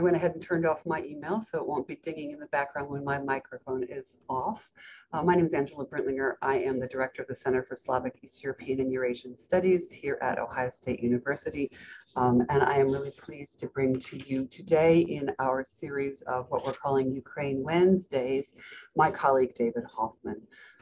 I went ahead and turned off my email so it won't be dinging in the background when my microphone is off. Uh, my name is Angela Brintlinger. I am the director of the Center for Slavic, East European, and Eurasian Studies here at Ohio State University. Um, and I am really pleased to bring to you today in our series of what we're calling Ukraine Wednesdays, my colleague David Hoffmann.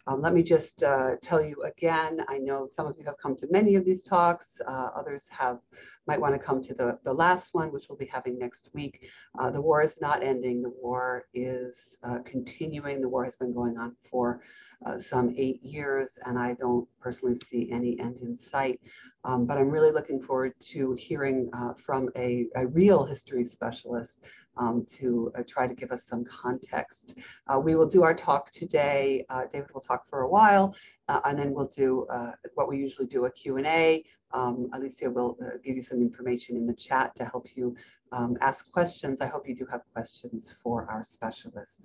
Um, let me just uh, tell you again, I know some of you have come to many of these talks, uh, others have might want to come to the, the last one, which we'll be having next week. Uh, the war is not ending, the war is uh, continuing. The war has been going on for uh, some eight years, and I don't personally see any end in sight. Um, but I'm really looking forward to hearing uh, from a, a real history specialist um, to uh, try to give us some context. Uh, we will do our talk today. David will talk for a while, and then we'll do what we usually do, a Q&A. Um, Alicia will uh, give you some information in the chat to help you um, ask questions. I hope you do have questions for our specialist.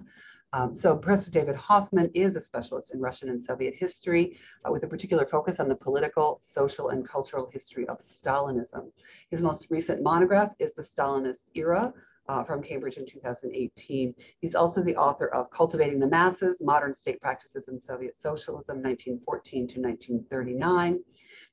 Um, so Professor David Hoffmann is a specialist in Russian and Soviet history uh, with a particular focus on the political, social, and cultural history of Stalinism. His most recent monograph is The Stalinist Era, uh, from Cambridge in 2018. He's also the author of Cultivating the Masses, Modern State Practices in Soviet Socialism, 1914 to 1939,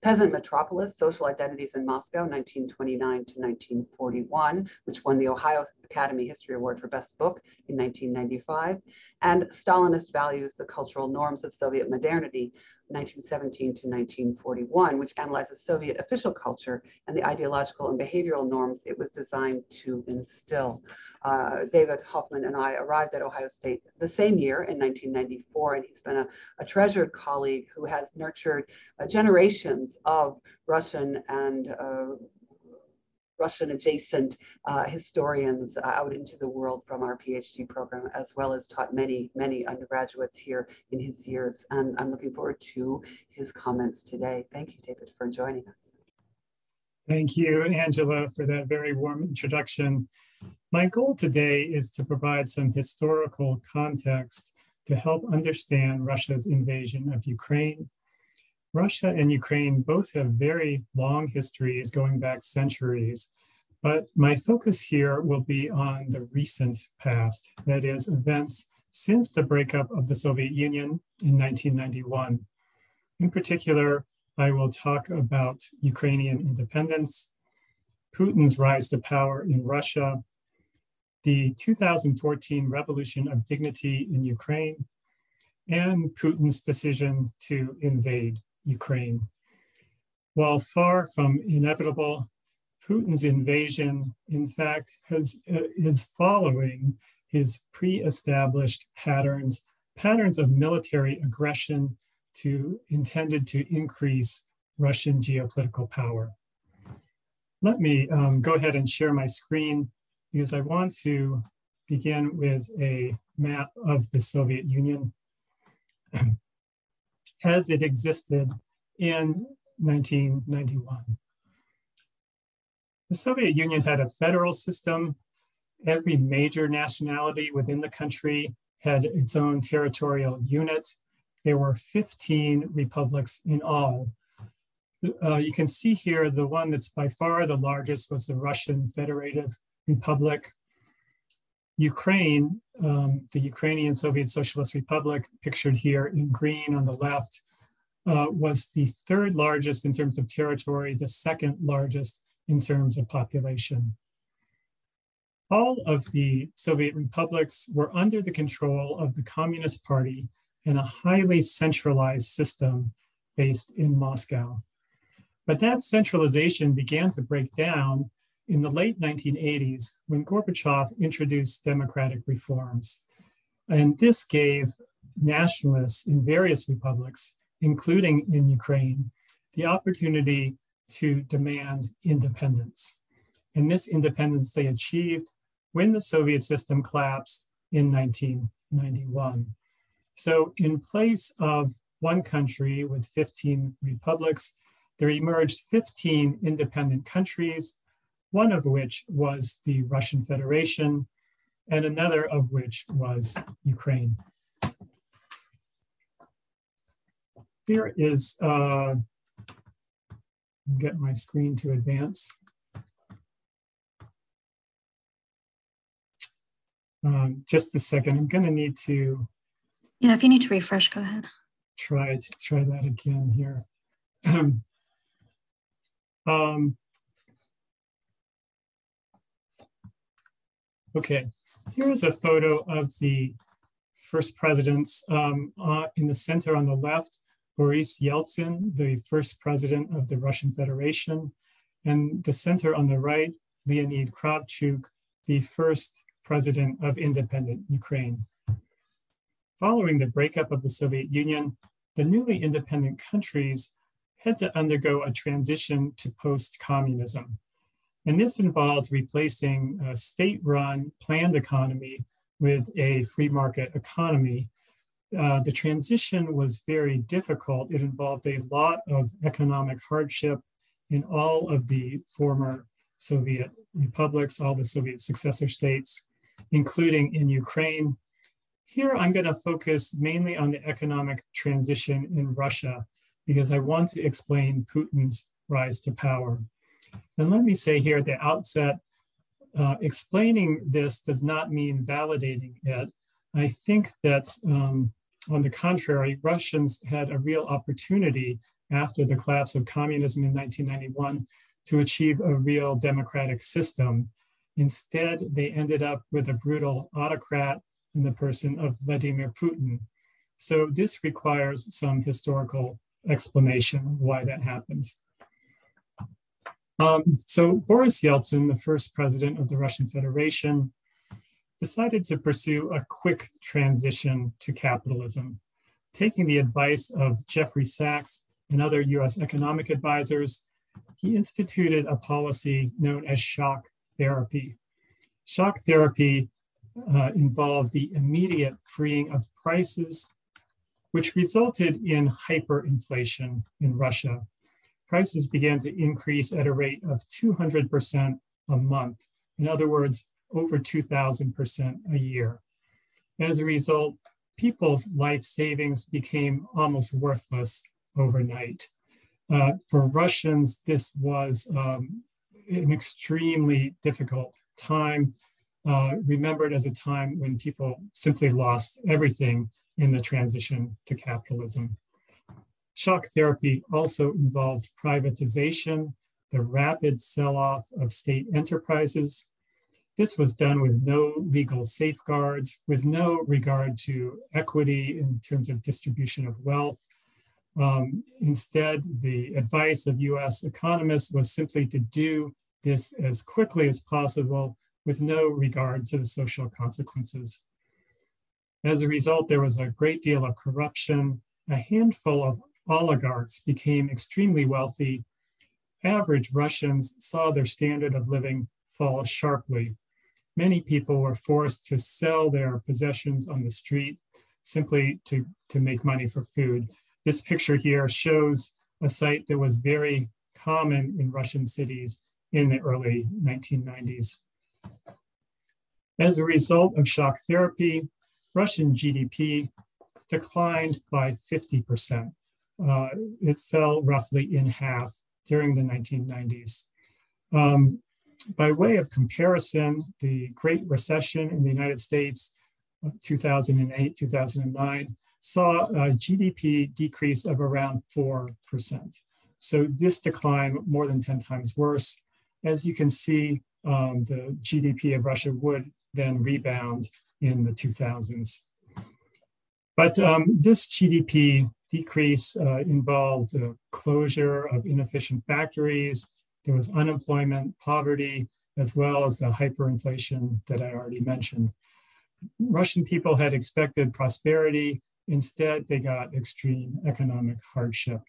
Peasant Metropolis, Social Identities in Moscow, 1929 to 1941, which won the Ohio Academy History Award for Best Book in 1995, and Stalinist Values, the Cultural Norms of Soviet Modernity, 1917 to 1941, which analyzes Soviet official culture and the ideological and behavioral norms it was designed to instill. Uh, David Hoffmann and I arrived at Ohio State the same year in 1994, and he's been a, a treasured colleague who has nurtured uh, generations of Russian and uh, Russian adjacent uh, historians uh, out into the world from our PhD program, as well as taught many, many undergraduates here in his years. And I'm looking forward to his comments today. Thank you, David, for joining us. Thank you, Angela, for that very warm introduction. My goal today is to provide some historical context to help understand Russia's invasion of Ukraine Russia and Ukraine both have very long histories going back centuries, but my focus here will be on the recent past, that is, events since the breakup of the Soviet Union in 1991. In particular, I will talk about Ukrainian independence, Putin's rise to power in Russia, the 2014 Revolution of Dignity in Ukraine, and Putin's decision to invade Ukraine. While far from inevitable, Putin's invasion, in fact, has, uh, is following his pre-established patterns, patterns of military aggression to intended to increase Russian geopolitical power. Let me um, go ahead and share my screen because I want to begin with a map of the Soviet Union. as it existed in 1991. The Soviet Union had a federal system. Every major nationality within the country had its own territorial unit. There were 15 republics in all. Uh, you can see here the one that's by far the largest was the Russian Federative Republic. Ukraine, um, the Ukrainian Soviet Socialist Republic, pictured here in green on the left, uh, was the third largest in terms of territory, the second largest in terms of population. All of the Soviet republics were under the control of the Communist Party in a highly centralized system based in Moscow. But that centralization began to break down in the late 1980s when Gorbachev introduced democratic reforms. And this gave nationalists in various republics, including in Ukraine, the opportunity to demand independence. And this independence they achieved when the Soviet system collapsed in 1991. So, in place of one country with 15 republics, there emerged 15 independent countries one of which was the Russian Federation, and another of which was Ukraine. Here is, uh, get my screen to advance. Um, just a second, I'm gonna need to. Yeah, if you need to refresh, go ahead. Try to try that again here. um, okay, here is a photo of the first presidents. Um, uh, in the center on the left, Boris Yeltsin, the first president of the Russian Federation, and the center on the right, Leonid Kravchuk, the first president of independent Ukraine. Following the breakup of the Soviet Union, the newly independent countries had to undergo a transition to post-communism. And this involved replacing a state-run planned economy with a free market economy. Uh, the transition was very difficult. It involved a lot of economic hardship in all of the former Soviet republics, all the Soviet successor states, including in Ukraine. Here, I'm going to focus mainly on the economic transition in Russia because I want to explain Putin's rise to power. And let me say here at the outset, uh, explaining this does not mean validating it. I think that, um, on the contrary, Russians had a real opportunity after the collapse of communism in 1991 to achieve a real democratic system. Instead, they ended up with a brutal autocrat in the person of Vladimir Putin. So this requires some historical explanation why that happened. Um, so Boris Yeltsin, the first president of the Russian Federation, decided to pursue a quick transition to capitalism, taking the advice of Jeffrey Sachs and other US economic advisors, he instituted a policy known as shock therapy. Shock therapy uh, involved the immediate freeing of prices, which resulted in hyperinflation in Russia prices began to increase at a rate of 200% a month. In other words, over 2,000% a year. As a result, people's life savings became almost worthless overnight. Uh, for Russians, this was um, an extremely difficult time, uh, remembered as a time when people simply lost everything in the transition to capitalism. Shock therapy also involved privatization, the rapid sell off of state enterprises. This was done with no legal safeguards, with no regard to equity in terms of distribution of wealth. Um, instead, the advice of US economists was simply to do this as quickly as possible with no regard to the social consequences. As a result, there was a great deal of corruption, a handful of oligarchs became extremely wealthy, average Russians saw their standard of living fall sharply. Many people were forced to sell their possessions on the street simply to, to make money for food. This picture here shows a sight that was very common in Russian cities in the early 1990s. As a result of shock therapy, Russian GDP declined by 50% uh, it fell roughly in half during the 1990s. Um, by way of comparison, the Great Recession in the United States, 2008, 2009, saw a GDP decrease of around 4%. So this decline more than 10 times worse. As you can see, um, the GDP of Russia would then rebound in the 2000s. But um, this GDP decrease uh, involved the closure of inefficient factories. There was unemployment, poverty, as well as the hyperinflation that I already mentioned. Russian people had expected prosperity. Instead, they got extreme economic hardship.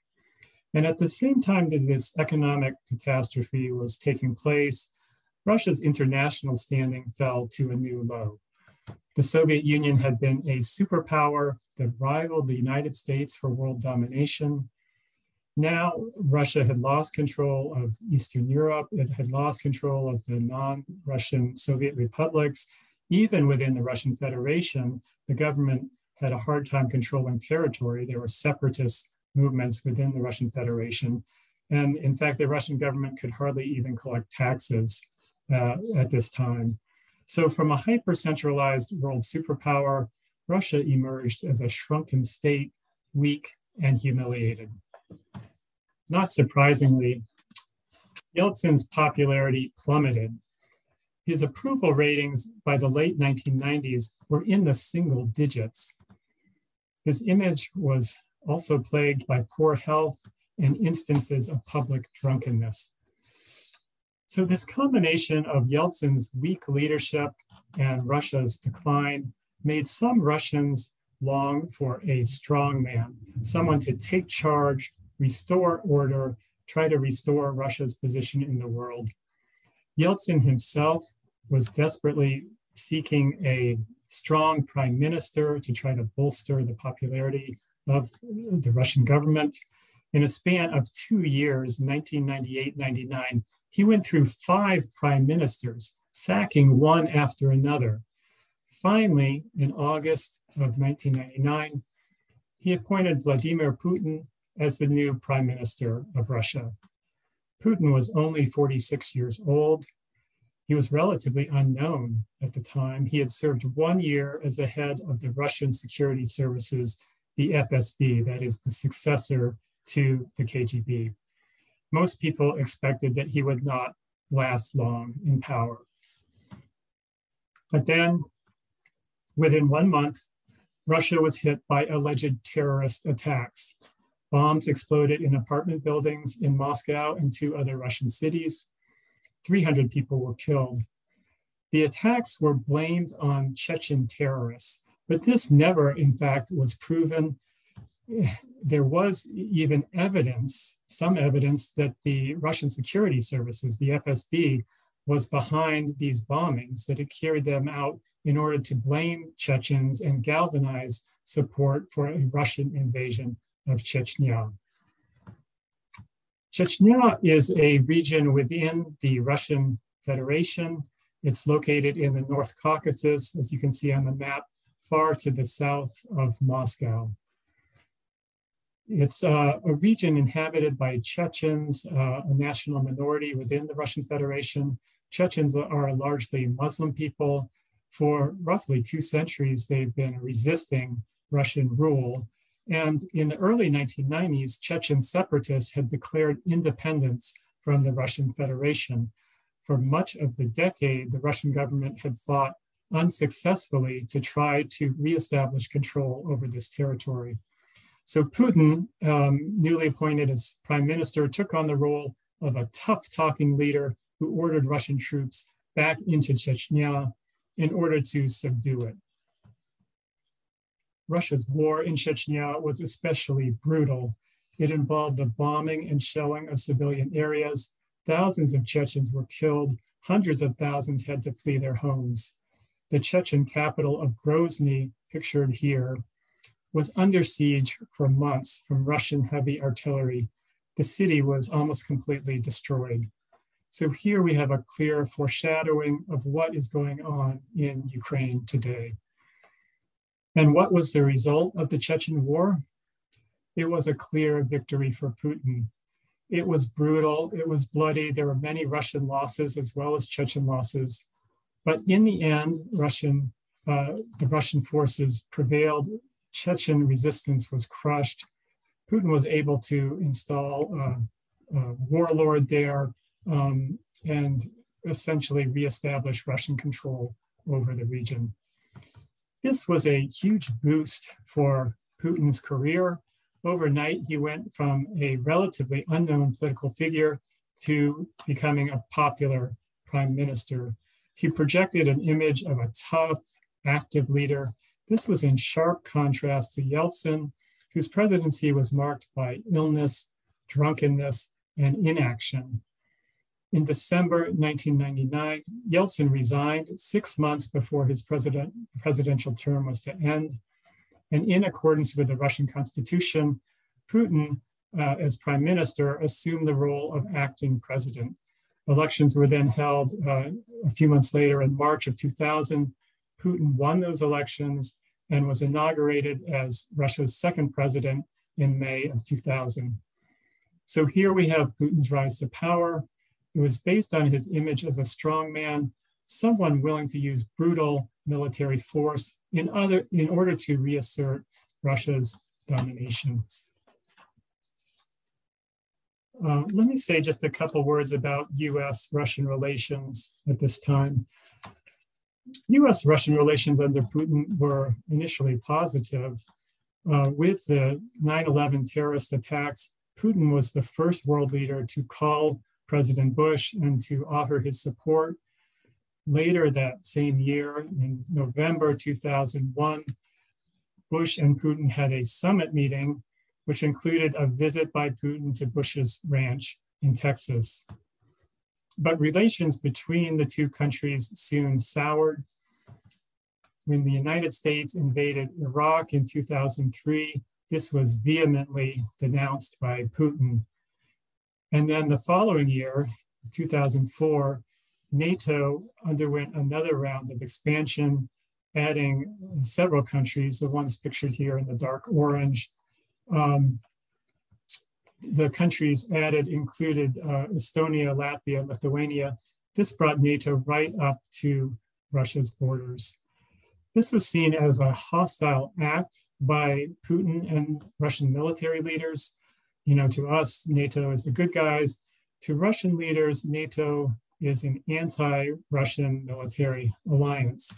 And at the same time that this economic catastrophe was taking place, Russia's international standing fell to a new low. The Soviet Union had been a superpower that rivaled the United States for world domination. Now, Russia had lost control of Eastern Europe. It had lost control of the non Russian Soviet republics. Even within the Russian Federation, the government had a hard time controlling territory. There were separatist movements within the Russian Federation. And in fact, the Russian government could hardly even collect taxes uh, at this time. So from a hyper-centralized world superpower, Russia emerged as a shrunken state, weak and humiliated. Not surprisingly, Yeltsin's popularity plummeted. His approval ratings by the late 1990s were in the single digits. His image was also plagued by poor health and instances of public drunkenness. So, this combination of Yeltsin's weak leadership and Russia's decline made some Russians long for a strong man, someone to take charge, restore order, try to restore Russia's position in the world. Yeltsin himself was desperately seeking a strong prime minister to try to bolster the popularity of the Russian government. In a span of two years, 1998 99, he went through five prime ministers, sacking one after another. Finally, in August of 1999, he appointed Vladimir Putin as the new prime minister of Russia. Putin was only 46 years old. He was relatively unknown at the time. He had served one year as the head of the Russian security services, the FSB, that is the successor to the KGB most people expected that he would not last long in power. But then, within one month, Russia was hit by alleged terrorist attacks. Bombs exploded in apartment buildings in Moscow and two other Russian cities. 300 people were killed. The attacks were blamed on Chechen terrorists, but this never, in fact, was proven there was even evidence, some evidence, that the Russian security services, the FSB, was behind these bombings, that it carried them out in order to blame Chechens and galvanize support for a Russian invasion of Chechnya. Chechnya is a region within the Russian Federation. It's located in the North Caucasus, as you can see on the map, far to the south of Moscow. It's uh, a region inhabited by Chechens, uh, a national minority within the Russian Federation. Chechens are largely Muslim people. For roughly two centuries, they've been resisting Russian rule. And in the early 1990s, Chechen separatists had declared independence from the Russian Federation. For much of the decade, the Russian government had fought unsuccessfully to try to reestablish control over this territory. So Putin, um, newly appointed as prime minister, took on the role of a tough talking leader who ordered Russian troops back into Chechnya in order to subdue it. Russia's war in Chechnya was especially brutal. It involved the bombing and shelling of civilian areas. Thousands of Chechens were killed. Hundreds of thousands had to flee their homes. The Chechen capital of Grozny, pictured here, was under siege for months from Russian heavy artillery. The city was almost completely destroyed. So here we have a clear foreshadowing of what is going on in Ukraine today. And what was the result of the Chechen war? It was a clear victory for Putin. It was brutal, it was bloody. There were many Russian losses as well as Chechen losses. But in the end, Russian, uh, the Russian forces prevailed Chechen resistance was crushed. Putin was able to install a, a warlord there um, and essentially reestablish Russian control over the region. This was a huge boost for Putin's career. Overnight, he went from a relatively unknown political figure to becoming a popular prime minister. He projected an image of a tough, active leader this was in sharp contrast to Yeltsin, whose presidency was marked by illness, drunkenness, and inaction. In December 1999, Yeltsin resigned six months before his president, presidential term was to end. And in accordance with the Russian constitution, Putin, uh, as prime minister, assumed the role of acting president. Elections were then held uh, a few months later in March of 2000. Putin won those elections and was inaugurated as Russia's second president in May of 2000. So here we have Putin's rise to power. It was based on his image as a strong man, someone willing to use brutal military force in, other, in order to reassert Russia's domination. Uh, let me say just a couple words about US Russian relations at this time. US Russian relations under Putin were initially positive. Uh, with the 9 11 terrorist attacks, Putin was the first world leader to call President Bush and to offer his support. Later that same year, in November 2001, Bush and Putin had a summit meeting, which included a visit by Putin to Bush's ranch in Texas. But relations between the two countries soon soured. When the United States invaded Iraq in 2003, this was vehemently denounced by Putin. And then the following year, 2004, NATO underwent another round of expansion, adding several countries, the ones pictured here in the dark orange. Um, the countries added included uh, Estonia, Latvia, Lithuania. This brought NATO right up to Russia's borders. This was seen as a hostile act by Putin and Russian military leaders. You know, to us, NATO is the good guys. To Russian leaders, NATO is an anti Russian military alliance.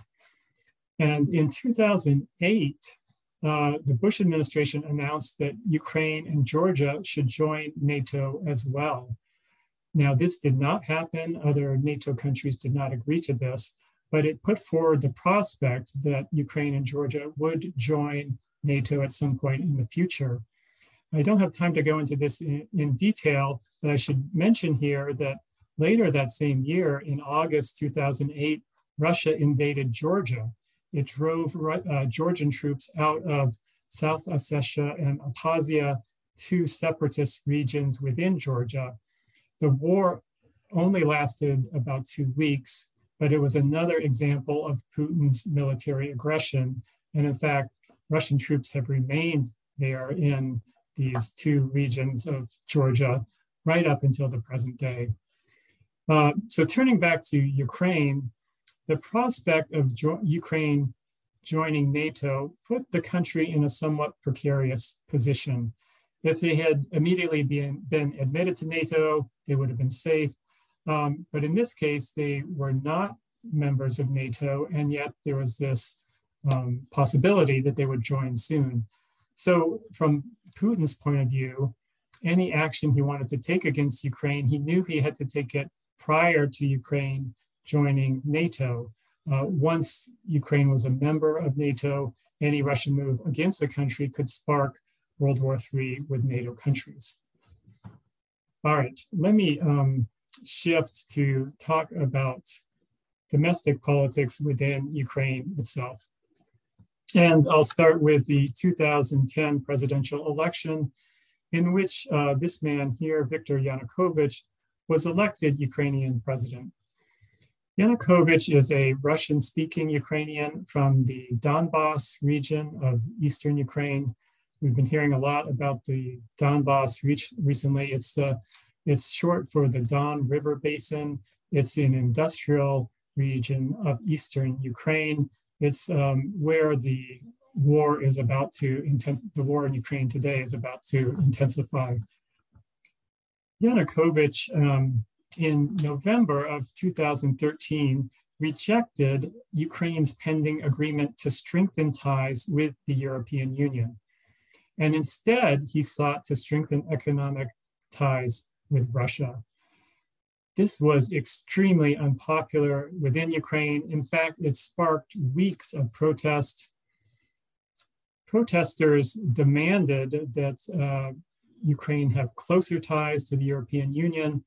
And in 2008, uh, the Bush administration announced that Ukraine and Georgia should join NATO as well. Now, this did not happen. Other NATO countries did not agree to this, but it put forward the prospect that Ukraine and Georgia would join NATO at some point in the future. I don't have time to go into this in, in detail, but I should mention here that later that same year, in August 2008, Russia invaded Georgia. It drove uh, Georgian troops out of South Ossetia and Abkhazia, two separatist regions within Georgia. The war only lasted about two weeks, but it was another example of Putin's military aggression. And in fact, Russian troops have remained there in these two regions of Georgia right up until the present day. Uh, so turning back to Ukraine, the prospect of jo- Ukraine joining NATO put the country in a somewhat precarious position. If they had immediately been, been admitted to NATO, they would have been safe. Um, but in this case, they were not members of NATO, and yet there was this um, possibility that they would join soon. So, from Putin's point of view, any action he wanted to take against Ukraine, he knew he had to take it prior to Ukraine joining NATO. Uh, once Ukraine was a member of NATO, any Russian move against the country could spark World War III with NATO countries. All right, let me um, shift to talk about domestic politics within Ukraine itself. And I'll start with the 2010 presidential election, in which uh, this man here, Viktor Yanukovych, was elected Ukrainian president. Yanukovych is a Russian speaking Ukrainian from the Donbass region of Eastern Ukraine. We've been hearing a lot about the Donbass recently. It's, uh, it's short for the Don River Basin. It's an industrial region of Eastern Ukraine. It's um, where the war is about to intensify, the war in Ukraine today is about to intensify. Yanukovych um, in November of 2013 rejected Ukraine's pending agreement to strengthen ties with the European Union. And instead, he sought to strengthen economic ties with Russia. This was extremely unpopular within Ukraine. In fact, it sparked weeks of protest. Protesters demanded that uh, Ukraine have closer ties to the European Union.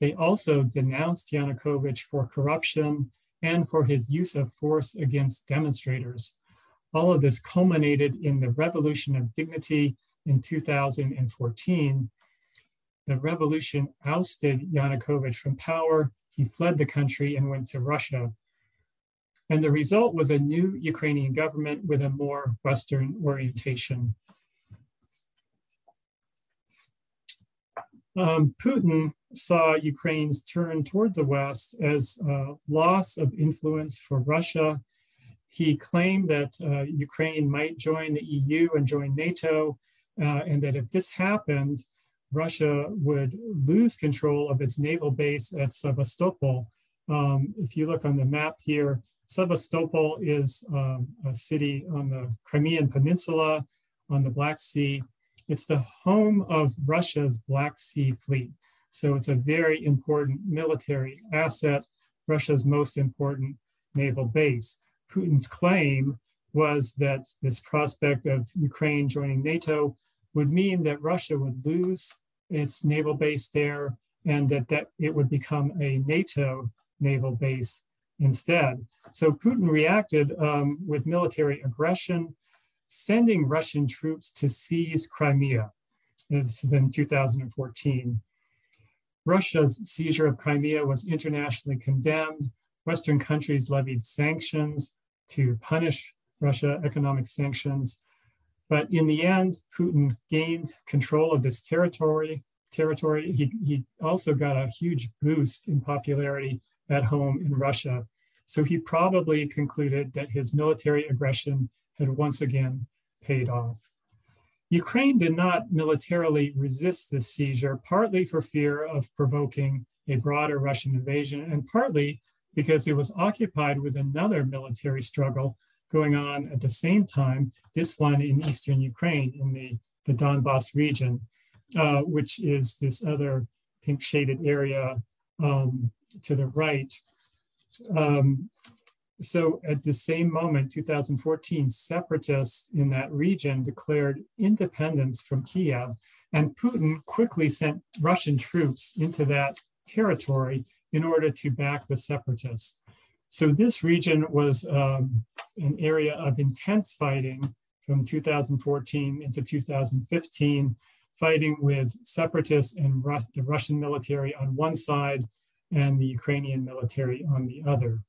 They also denounced Yanukovych for corruption and for his use of force against demonstrators. All of this culminated in the Revolution of Dignity in 2014, the revolution ousted Yanukovych from power. He fled the country and went to Russia. And the result was a new Ukrainian government with a more Western orientation. Um, Putin saw Ukraine's turn toward the West as a loss of influence for Russia. He claimed that uh, Ukraine might join the EU and join NATO, uh, and that if this happened, Russia would lose control of its naval base at Sevastopol. Um, if you look on the map here, Sevastopol is um, a city on the Crimean Peninsula on the Black Sea. It's the home of Russia's Black Sea Fleet. So it's a very important military asset, Russia's most important naval base. Putin's claim was that this prospect of Ukraine joining NATO would mean that Russia would lose its naval base there and that, that it would become a NATO naval base instead. So Putin reacted um, with military aggression, sending Russian troops to seize Crimea. This is in 2014. Russia's seizure of Crimea was internationally condemned. Western countries levied sanctions to punish Russia, economic sanctions. But in the end, Putin gained control of this territory. Territory. He, he also got a huge boost in popularity at home in Russia. So he probably concluded that his military aggression had once again paid off. Ukraine did not militarily resist this seizure, partly for fear of provoking a broader Russian invasion, and partly because it was occupied with another military struggle going on at the same time, this one in eastern Ukraine, in the, the Donbass region, uh, which is this other pink shaded area um, to the right. Um, so at the same moment, 2014, separatists in that region declared independence from Kiev, and Putin quickly sent Russian troops into that territory in order to back the separatists. So this region was um, an area of intense fighting from 2014 into 2015, fighting with separatists and Ru the Russian military on one side and the Ukrainian military on the other.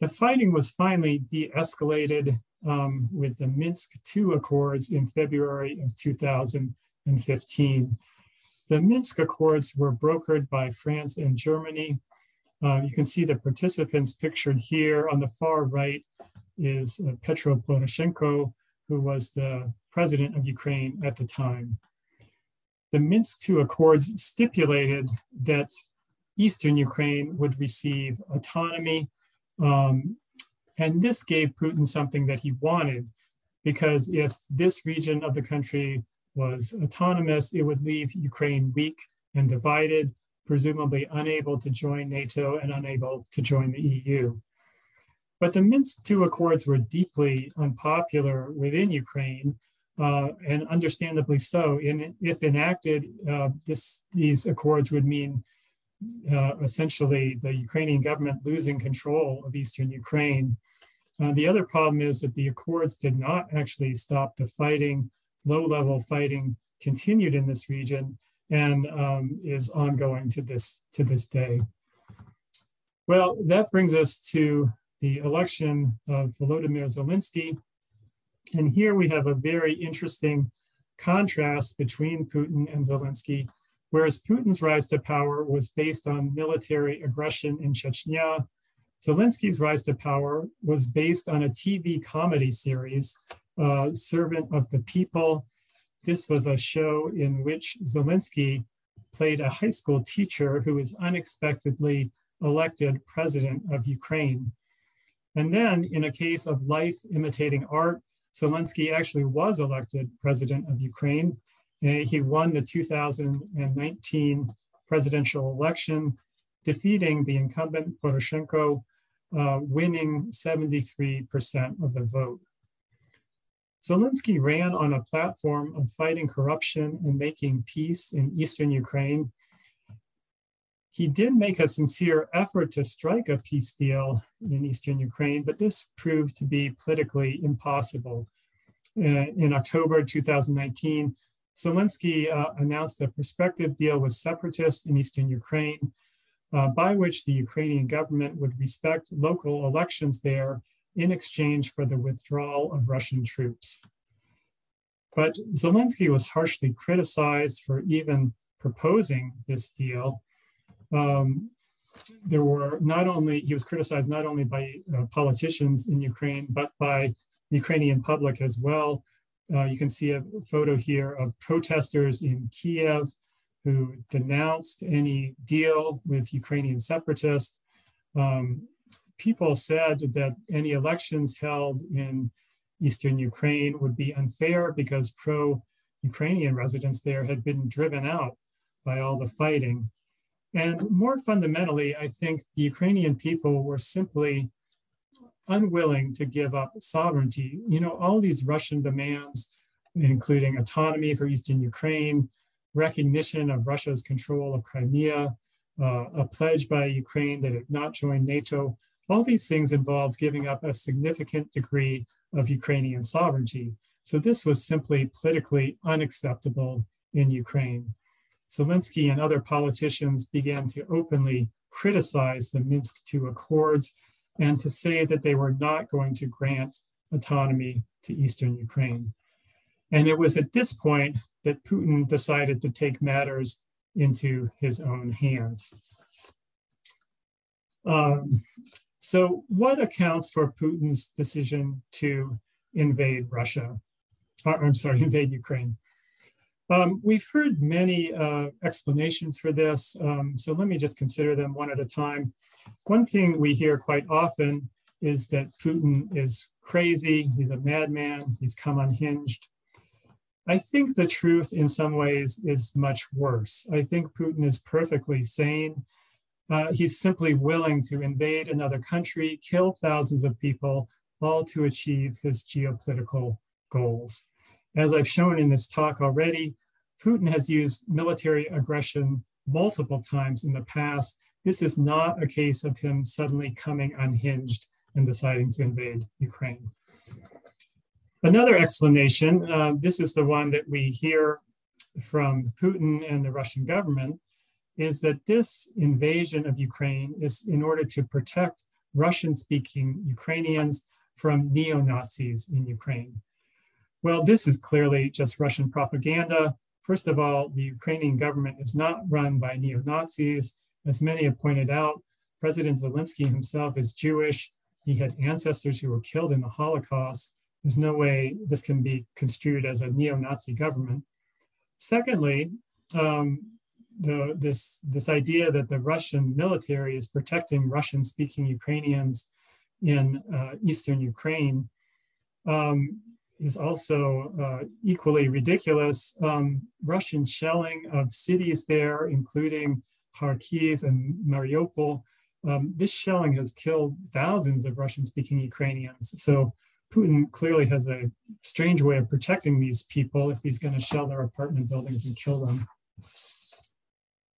The fighting was finally de escalated um, with the Minsk II Accords in February of 2015. The Minsk Accords were brokered by France and Germany. Uh, you can see the participants pictured here. On the far right is uh, Petro Poroshenko, who was the president of Ukraine at the time. The Minsk II Accords stipulated that Eastern Ukraine would receive autonomy um, and this gave Putin something that he wanted, because if this region of the country was autonomous, it would leave Ukraine weak and divided, presumably unable to join NATO and unable to join the EU. But the Minsk II Accords were deeply unpopular within Ukraine, uh, and understandably so. In, if enacted, uh, this, these accords would mean uh, essentially the Ukrainian government losing control of eastern Ukraine. Uh, the other problem is that the Accords did not actually stop the fighting. Low level fighting continued in this region and um, is ongoing to this, to this day. Well, that brings us to the election of Volodymyr Zelensky. And here we have a very interesting contrast between Putin and Zelensky Whereas Putin's rise to power was based on military aggression in Chechnya, Zelensky's rise to power was based on a TV comedy series, uh, Servant of the People. This was a show in which Zelensky played a high school teacher who was unexpectedly elected president of Ukraine. And then, in a case of life imitating art, Zelensky actually was elected president of Ukraine he won the 2019 presidential election, defeating the incumbent Poroshenko, uh, winning 73% of the vote. Zelensky ran on a platform of fighting corruption and making peace in eastern Ukraine. He did make a sincere effort to strike a peace deal in eastern Ukraine, but this proved to be politically impossible. Uh, in October 2019, Zelensky uh, announced a prospective deal with separatists in eastern Ukraine, uh, by which the Ukrainian government would respect local elections there in exchange for the withdrawal of Russian troops. But Zelensky was harshly criticized for even proposing this deal, um, there were not only, he was criticized not only by uh, politicians in Ukraine, but by Ukrainian public as well. Uh, you can see a photo here of protesters in Kiev who denounced any deal with Ukrainian separatists. Um, people said that any elections held in eastern Ukraine would be unfair because pro Ukrainian residents there had been driven out by all the fighting. And more fundamentally, I think the Ukrainian people were simply unwilling to give up sovereignty. You know, all these Russian demands, including autonomy for Eastern Ukraine, recognition of Russia's control of Crimea, uh, a pledge by Ukraine that it not join NATO, all these things involved giving up a significant degree of Ukrainian sovereignty. So this was simply politically unacceptable in Ukraine. Zelensky and other politicians began to openly criticize the Minsk II Accords and to say that they were not going to grant autonomy to Eastern Ukraine. And it was at this point that Putin decided to take matters into his own hands. Um, so, what accounts for Putin's decision to invade Russia? Or, uh, I'm sorry, invade Ukraine. Um, we've heard many uh, explanations for this, um, so let me just consider them one at a time. One thing we hear quite often is that Putin is crazy, he's a madman, he's come unhinged. I think the truth in some ways is much worse. I think Putin is perfectly sane. Uh, he's simply willing to invade another country, kill thousands of people, all to achieve his geopolitical goals. As I've shown in this talk already, Putin has used military aggression multiple times in the past. This is not a case of him suddenly coming unhinged and deciding to invade Ukraine. Another explanation, uh, this is the one that we hear from Putin and the Russian government, is that this invasion of Ukraine is in order to protect Russian speaking Ukrainians from neo Nazis in Ukraine. Well, this is clearly just Russian propaganda. First of all, the Ukrainian government is not run by neo Nazis. As many have pointed out, President Zelensky himself is Jewish. He had ancestors who were killed in the Holocaust. There's no way this can be construed as a neo Nazi government. Secondly, um, the, this, this idea that the Russian military is protecting Russian speaking Ukrainians in uh, Eastern Ukraine um, is also uh, equally ridiculous. Um, Russian shelling of cities there, including Kharkiv and Mariupol, um, this shelling has killed thousands of Russian speaking Ukrainians. So Putin clearly has a strange way of protecting these people if he's going to shell their apartment buildings and kill them.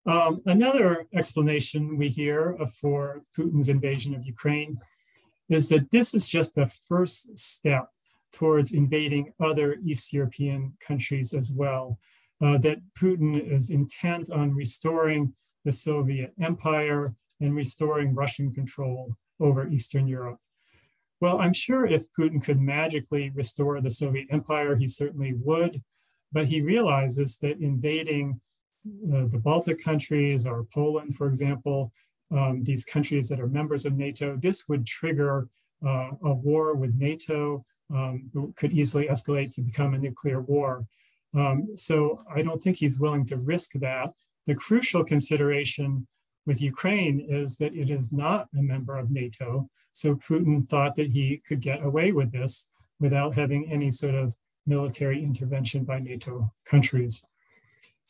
Um, another explanation we hear for Putin's invasion of Ukraine is that this is just the first step towards invading other East European countries as well. Uh, that Putin is intent on restoring the Soviet Empire and restoring Russian control over Eastern Europe. Well, I'm sure if Putin could magically restore the Soviet Empire, he certainly would, but he realizes that invading uh, the Baltic countries or Poland, for example, um, these countries that are members of NATO, this would trigger uh, a war with NATO, um, could easily escalate to become a nuclear war. Um, so I don't think he's willing to risk that. The crucial consideration with Ukraine is that it is not a member of NATO. So Putin thought that he could get away with this without having any sort of military intervention by NATO countries.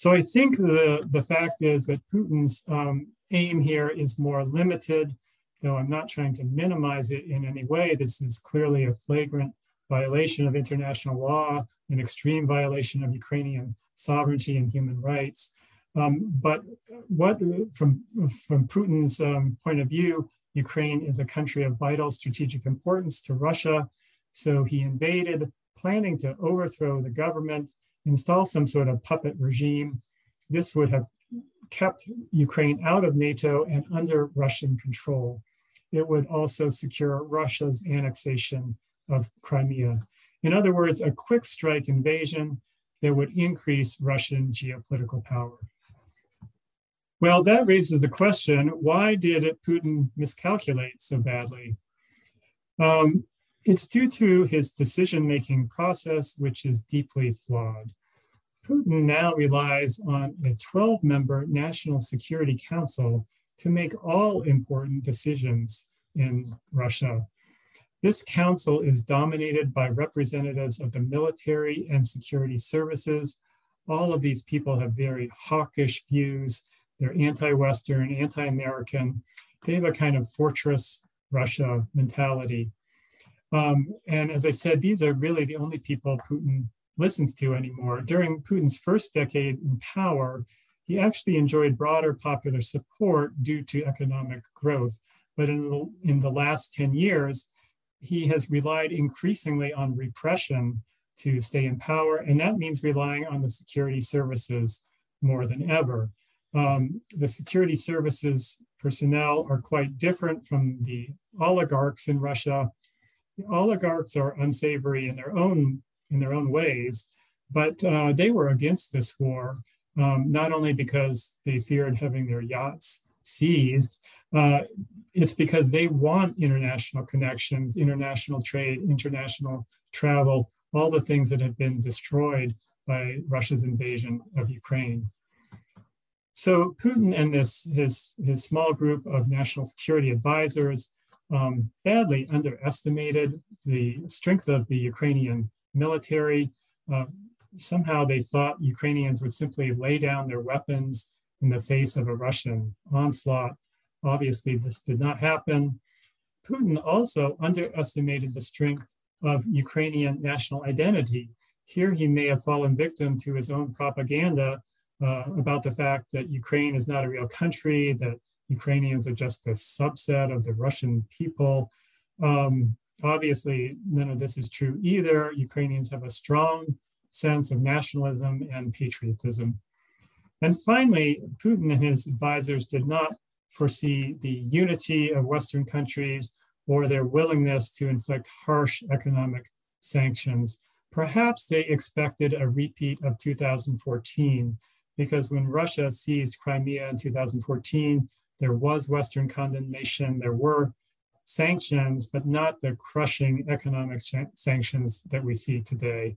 So I think the, the fact is that Putin's um, aim here is more limited, though I'm not trying to minimize it in any way. This is clearly a flagrant violation of international law, an extreme violation of Ukrainian sovereignty and human rights. Um, but what, from, from Putin's um, point of view, Ukraine is a country of vital strategic importance to Russia. So he invaded, planning to overthrow the government install some sort of puppet regime. This would have kept Ukraine out of NATO and under Russian control. It would also secure Russia's annexation of Crimea. In other words, a quick strike invasion that would increase Russian geopolitical power. Well, that raises the question why did Putin miscalculate so badly? Um, it's due to his decision making process, which is deeply flawed. Putin now relies on a 12 member National Security Council to make all important decisions in Russia. This council is dominated by representatives of the military and security services. All of these people have very hawkish views. They're anti Western, anti American. They have a kind of fortress Russia mentality. Um, and as I said, these are really the only people Putin listens to anymore. During Putin's first decade in power, he actually enjoyed broader popular support due to economic growth. But in the, in the last 10 years, he has relied increasingly on repression to stay in power, and that means relying on the security services more than ever. Um, the security services personnel are quite different from the oligarchs in Russia. Oligarchs are unsavory in their own in their own ways, but uh, they were against this war, um, not only because they feared having their yachts seized, uh, it's because they want international connections, international trade, international travel, all the things that have been destroyed by Russia's invasion of Ukraine. So Putin and this his his small group of national security advisors um, badly underestimated the strength of the Ukrainian military. Uh, somehow they thought Ukrainians would simply lay down their weapons in the face of a Russian onslaught. Obviously, this did not happen. Putin also underestimated the strength of Ukrainian national identity. Here, he may have fallen victim to his own propaganda uh, about the fact that Ukraine is not a real country, that Ukrainians are just a subset of the Russian people. Um, obviously, none of this is true either. Ukrainians have a strong sense of nationalism and patriotism. And finally, Putin and his advisors did not foresee the unity of Western countries or their willingness to inflict harsh economic sanctions. Perhaps they expected a repeat of 2014, because when Russia seized Crimea in 2014, there was Western condemnation, there were sanctions, but not the crushing economic sanctions that we see today.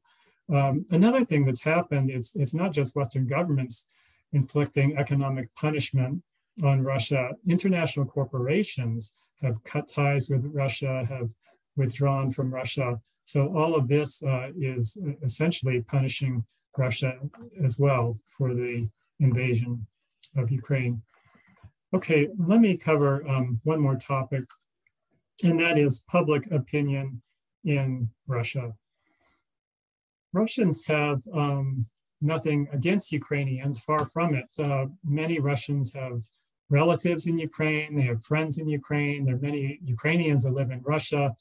Um, another thing that's happened is it's not just Western governments inflicting economic punishment on Russia. International corporations have cut ties with Russia, have withdrawn from Russia. So all of this uh, is essentially punishing Russia as well for the invasion of Ukraine. Okay, let me cover um, one more topic, and that is public opinion in Russia. Russians have um, nothing against Ukrainians, far from it. Uh, many Russians have relatives in Ukraine, they have friends in Ukraine, there are many Ukrainians that live in Russia.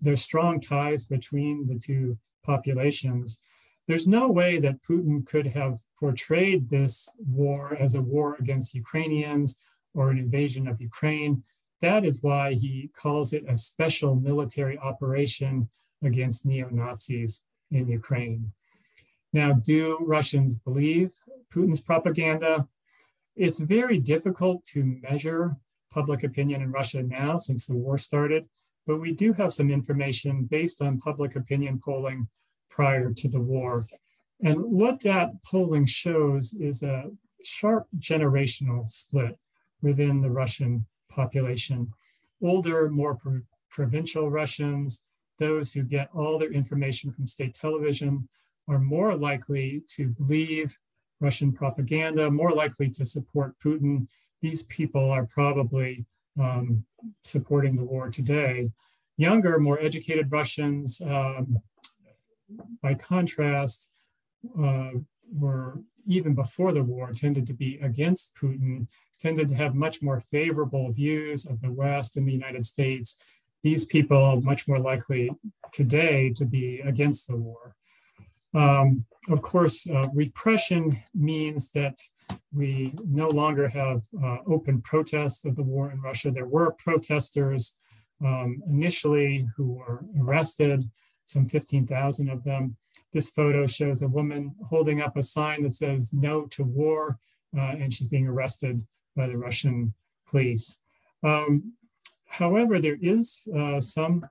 There's strong ties between the two populations. There's no way that Putin could have portrayed this war as a war against Ukrainians or an invasion of Ukraine. That is why he calls it a special military operation against neo Nazis in Ukraine. Now, do Russians believe Putin's propaganda? It's very difficult to measure public opinion in Russia now since the war started, but we do have some information based on public opinion polling prior to the war. And what that polling shows is a sharp generational split within the Russian population. Older, more pro- provincial Russians, those who get all their information from state television, are more likely to believe Russian propaganda, more likely to support Putin. These people are probably um, supporting the war today. Younger, more educated Russians, um, by contrast, uh, were even before the war tended to be against Putin, tended to have much more favorable views of the West and the United States. These people much more likely today to be against the war. Um, of course, uh, repression means that we no longer have uh, open protest of the war in Russia. There were protesters um, initially who were arrested, some 15,000 of them. This photo shows a woman holding up a sign that says no to war, uh, and she's being arrested by the Russian police. Um, however, there is uh, some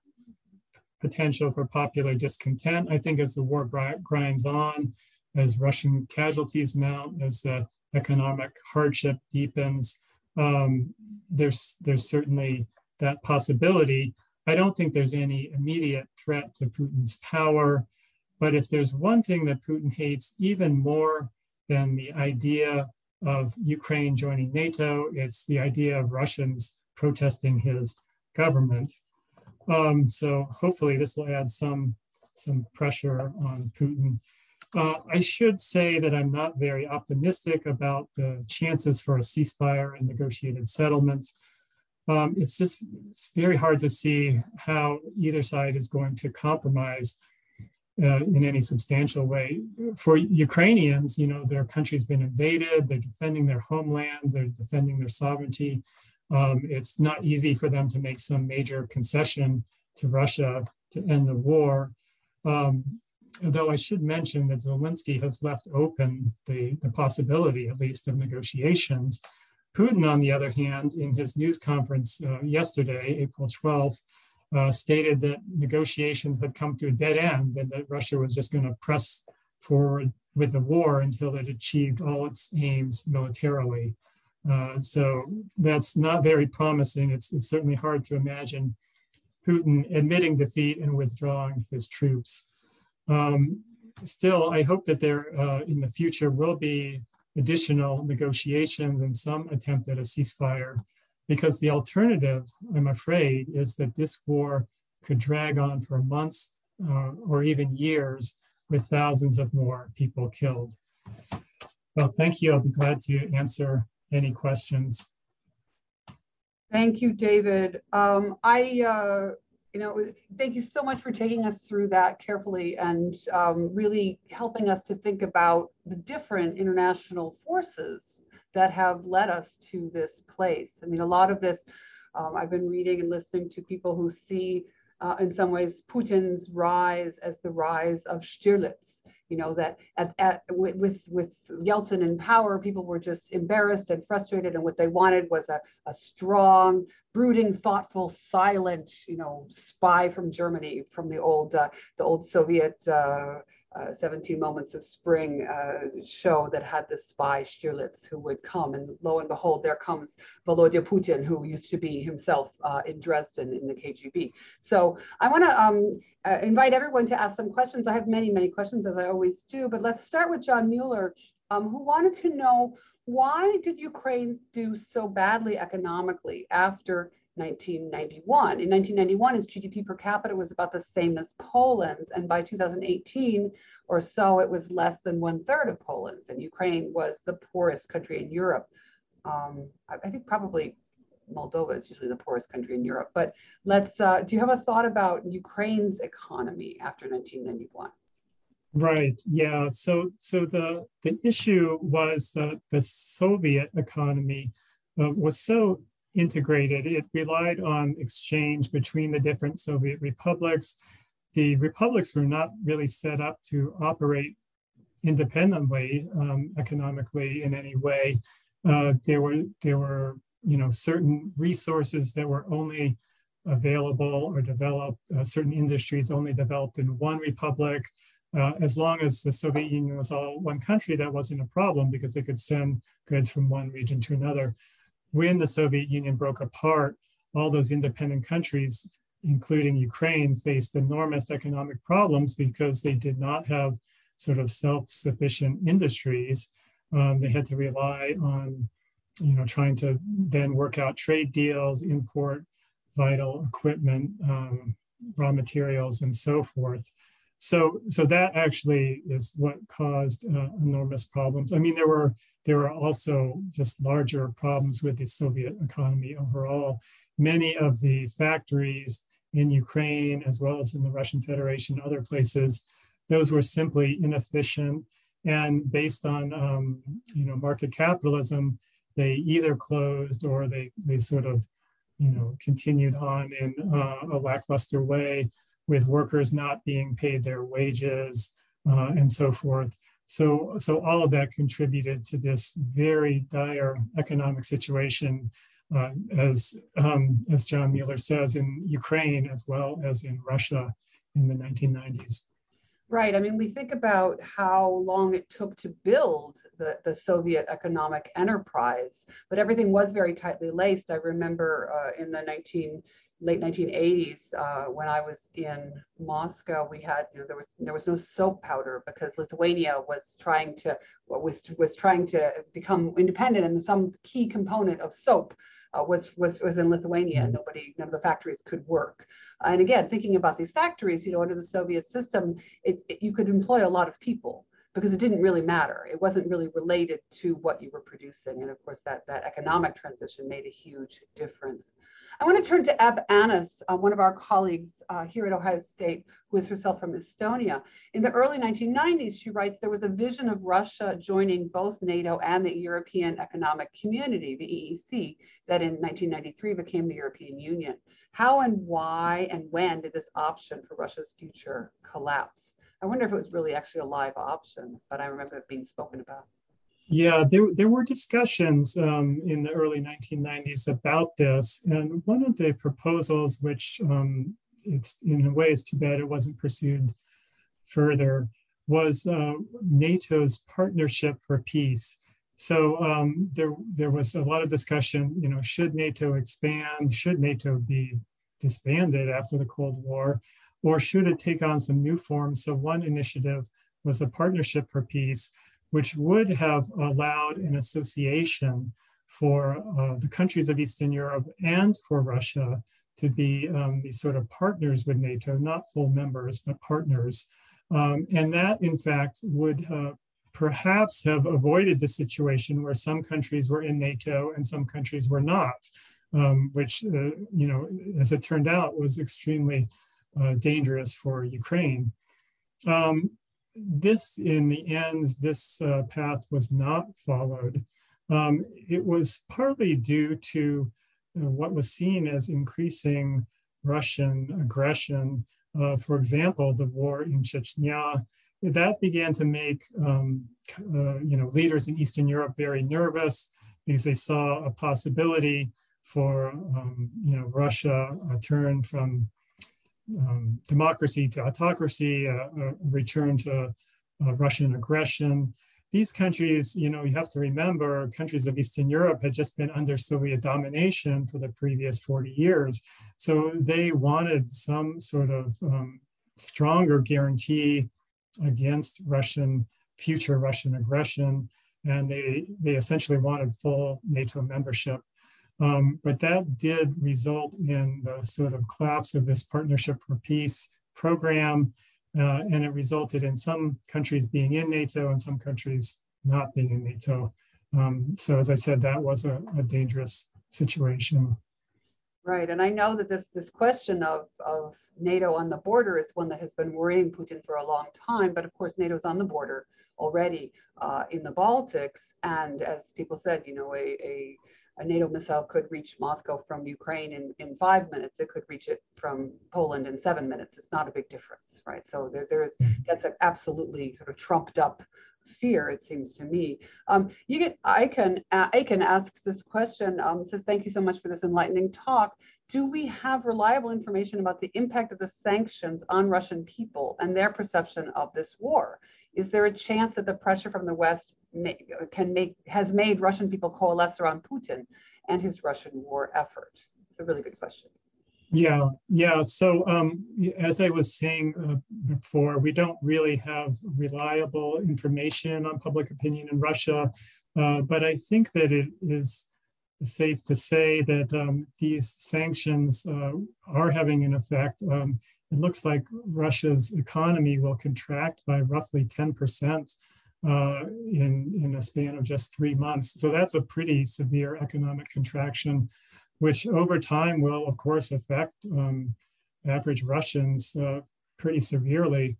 potential for popular discontent. I think as the war grinds on, as Russian casualties mount, as the economic hardship deepens, um, there's there's certainly that possibility. I don't think there's any immediate threat to Putin's power. But if there's one thing that Putin hates even more than the idea of Ukraine joining NATO, it's the idea of Russians protesting his government. Um, so hopefully this will add some, some pressure on Putin. Uh, I should say that I'm not very optimistic about the chances for a ceasefire and negotiated settlements. Um, it's just it's very hard to see how either side is going to compromise uh, in any substantial way. For Ukrainians, you know, their country's been invaded, they're defending their homeland, they're defending their sovereignty. Um, it's not easy for them to make some major concession to Russia to end the war. Um, though I should mention that Zelensky has left open the, the possibility, at least, of negotiations. Putin, on the other hand, in his news conference uh, yesterday, April 12th, uh, stated that negotiations had come to a dead end and that Russia was just going to press forward with the war until it achieved all its aims militarily. Uh, so that's not very promising. It's, it's, certainly hard to imagine Putin admitting defeat and withdrawing his troops. Um, still, I hope that there uh, in the future will be additional negotiations and some attempt at a ceasefire because the alternative, I'm afraid, is that this war could drag on for months uh, or even years with thousands of more people killed. Well, thank you. I'll be glad to answer any questions. Thank you, David. Um, I, uh, you know, thank you so much for taking us through that carefully and um, really helping us to think about the different international forces that have led us to this place. I mean, a lot of this, um, I've been reading and listening to people who see, uh, in some ways, Putin's rise as the rise of Stirlitz. You know that at, at with with Yeltsin in power, people were just embarrassed and frustrated, and what they wanted was a, a strong, brooding, thoughtful, silent, you know, spy from Germany, from the old uh, the old Soviet. Uh, uh, 17 Moments of Spring uh, show that had this spy Stirlitz who would come, and lo and behold, there comes Volodya Putin, who used to be himself uh, in Dresden in the KGB. So I want to um, uh, invite everyone to ask some questions. I have many, many questions as I always do, but let's start with John Mueller, um, who wanted to know why did Ukraine do so badly economically after 1991. In 1991, its GDP per capita was about the same as Poland's, and by 2018 or so, it was less than one third of Poland's, and Ukraine was the poorest country in Europe. Um, I, I, think probably Moldova is usually the poorest country in Europe. But let's, uh, do you have a thought about Ukraine's economy after 1991? Right. Yeah. So, so the the issue was that the Soviet economy uh, was so integrated. It relied on exchange between the different Soviet republics. The republics were not really set up to operate independently um, economically in any way. Uh, there were there were you know certain resources that were only available or developed. Uh, certain industries only developed in one republic. Uh, as long as the Soviet Union was all one country, that wasn't a problem because they could send goods from one region to another when the Soviet Union broke apart, all those independent countries, including Ukraine, faced enormous economic problems because they did not have sort of self-sufficient industries. Um, they had to rely on, you know, trying to then work out trade deals, import vital equipment, um, raw materials, and so forth. So, so that actually is what caused uh, enormous problems. I mean, there were there were also just larger problems with the Soviet economy overall. Many of the factories in Ukraine, as well as in the Russian Federation, other places, those were simply inefficient and based on um, you know market capitalism, they either closed or they they sort of you know continued on in uh, a lackluster way with workers not being paid their wages uh, and so forth. So, so all of that contributed to this very dire economic situation, uh, as um, as John Mueller says, in Ukraine as well as in Russia in the 1990s. Right. I mean, we think about how long it took to build the, the Soviet economic enterprise, but everything was very tightly laced. I remember uh, in the 19 late 1980s uh, when I was in Moscow, we had you know there was there was no soap powder because Lithuania was trying to was was trying to become independent, and some key component of soap uh, was was was in Lithuania. Mm-hmm. Nobody none of the factories could work. And again, thinking about these factories, you know, under the Soviet system, it, it, you could employ a lot of people because it didn't really matter. It wasn't really related to what you were producing. And of course, that, that economic transition made a huge difference. I want to turn to Epp Annus, uh, one of our colleagues uh, here at Ohio State, who is herself from Estonia. In the early 1990s, she writes, there was a vision of Russia joining both NATO and the European Economic Community, the EEC, that in 1993 became the European Union. How and why and when did this option for Russia's future collapse? I wonder if it was really actually a live option, but I remember it being spoken about. Yeah, there, there were discussions um, in the early 1990s about this. And one of the proposals, which um, it's in a way is too bad it wasn't pursued further, was uh, NATO's partnership for peace. So um, there, there was a lot of discussion, you know, should NATO expand? Should NATO be disbanded after the Cold War? Or should it take on some new forms? So one initiative was a partnership for peace which would have allowed an association for uh, the countries of Eastern Europe and for Russia to be um, these sort of partners with NATO, not full members, but partners. Um, and that, in fact, would uh, perhaps have avoided the situation where some countries were in NATO and some countries were not, um, which, uh, you know, as it turned out, was extremely uh, dangerous for Ukraine. Um, this, in the end, this uh, path was not followed. Um, it was partly due to uh, what was seen as increasing Russian aggression. Uh, for example, the war in Chechnya, that began to make um, uh, you know leaders in Eastern Europe very nervous because they saw a possibility for um, you know Russia a turn from um, democracy to autocracy, a, a return to uh, Russian aggression. These countries, you know, you have to remember, countries of Eastern Europe had just been under Soviet domination for the previous 40 years. So they wanted some sort of um, stronger guarantee against Russian, future Russian aggression. And they, they essentially wanted full NATO membership. Um, but that did result in the sort of collapse of this Partnership for Peace program. Uh, and it resulted in some countries being in NATO and some countries not being in NATO. Um, so as I said, that was a, a, dangerous situation. Right, and I know that this this question of, of NATO on the border is one that has been worrying Putin for a long time. But of course, NATO's on the border already uh, in the Baltics, and as people said, you know, a, a a NATO missile could reach Moscow from Ukraine in, in five minutes. It could reach it from Poland in seven minutes. It's not a big difference, right? So there, there's mm-hmm. that's an absolutely sort of trumped up fear, it seems to me. Um, you get uh, Icon asks this question, um, says, thank you so much for this enlightening talk. Do we have reliable information about the impact of the sanctions on Russian people and their perception of this war? Is there a chance that the pressure from the West can make has made Russian people coalesce around Putin and his Russian war effort? It's a really good question. Yeah, yeah. So um, as I was saying uh, before, we don't really have reliable information on public opinion in Russia, uh, but I think that it is safe to say that um, these sanctions uh, are having an effect. Um, it looks like Russia's economy will contract by roughly 10% uh, in, in a span of just three months. So that's a pretty severe economic contraction, which over time will, of course, affect um, average Russians uh, pretty severely.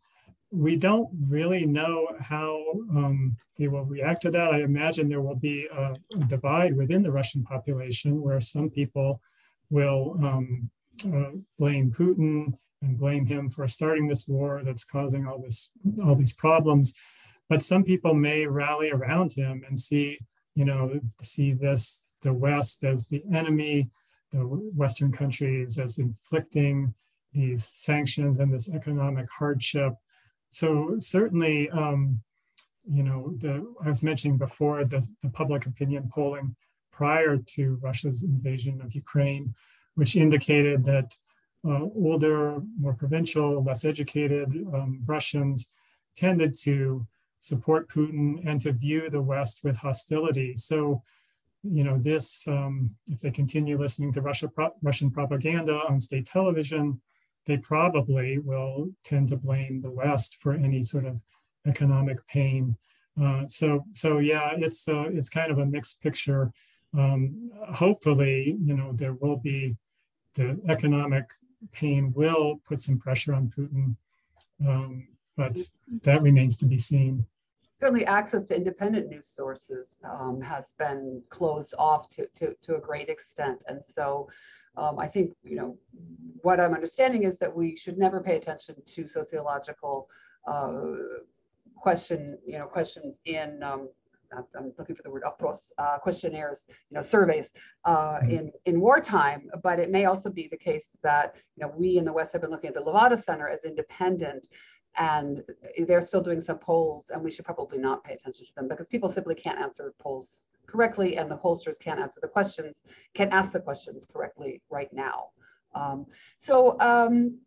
We don't really know how um, they will react to that. I imagine there will be a, a, divide within the Russian population where some people will um, uh, blame Putin and blame him for starting this war that's causing all this all these problems but some people may rally around him and see, you know, see this the West as the enemy, the Western countries as inflicting these sanctions and this economic hardship. So certainly, um, you know, the, I was mentioning before the, the public opinion polling prior to Russia's invasion of Ukraine, which indicated that uh, older, more provincial, less educated um, Russians tended to support Putin and to view the West with hostility. So, you know, this, um, if they continue listening to Russia pro Russian propaganda on state television, they probably will tend to blame the West for any sort of economic pain. Uh, so, so yeah, it's uh, it's kind of a mixed picture. Um, hopefully, you know, there will be the economic pain will put some pressure on Putin, um, but that remains to be seen. Certainly, access to independent news sources um, has been closed off to, to, to a great extent, and so um, I think, you know, what I'm understanding is that we should never pay attention to sociological uh, question, you know, questions in, um, I'm looking for the word opros, uh, questionnaires, you know, surveys uh, mm-hmm. in, in wartime, but it may also be the case that, you know, we in the West have been looking at the Levada Center as independent and they're still doing some polls and we should probably not pay attention to them because people simply can't answer polls correctly and the pollsters can't answer the questions, can't ask the questions correctly right now. Um, so um,